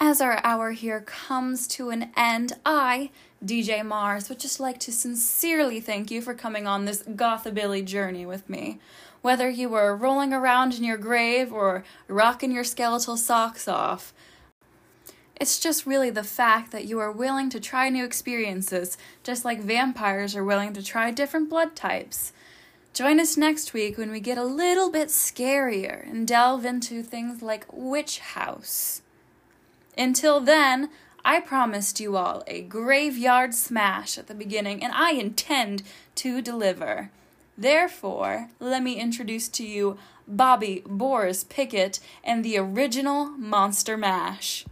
As our hour here comes to an end, I, DJ Mars, would just like to sincerely thank you for coming on this gothabilly journey with me. Whether you were rolling around in your grave or rocking your skeletal socks off, it's just really the fact that you are willing to try new experiences, just like vampires are willing to try different blood types. Join us next week when we get a little bit scarier and delve into things like Witch House. Until then, I promised you all a graveyard smash at the beginning, and I intend to deliver. Therefore, let me introduce to you Bobby Boris Pickett and the original Monster Mash.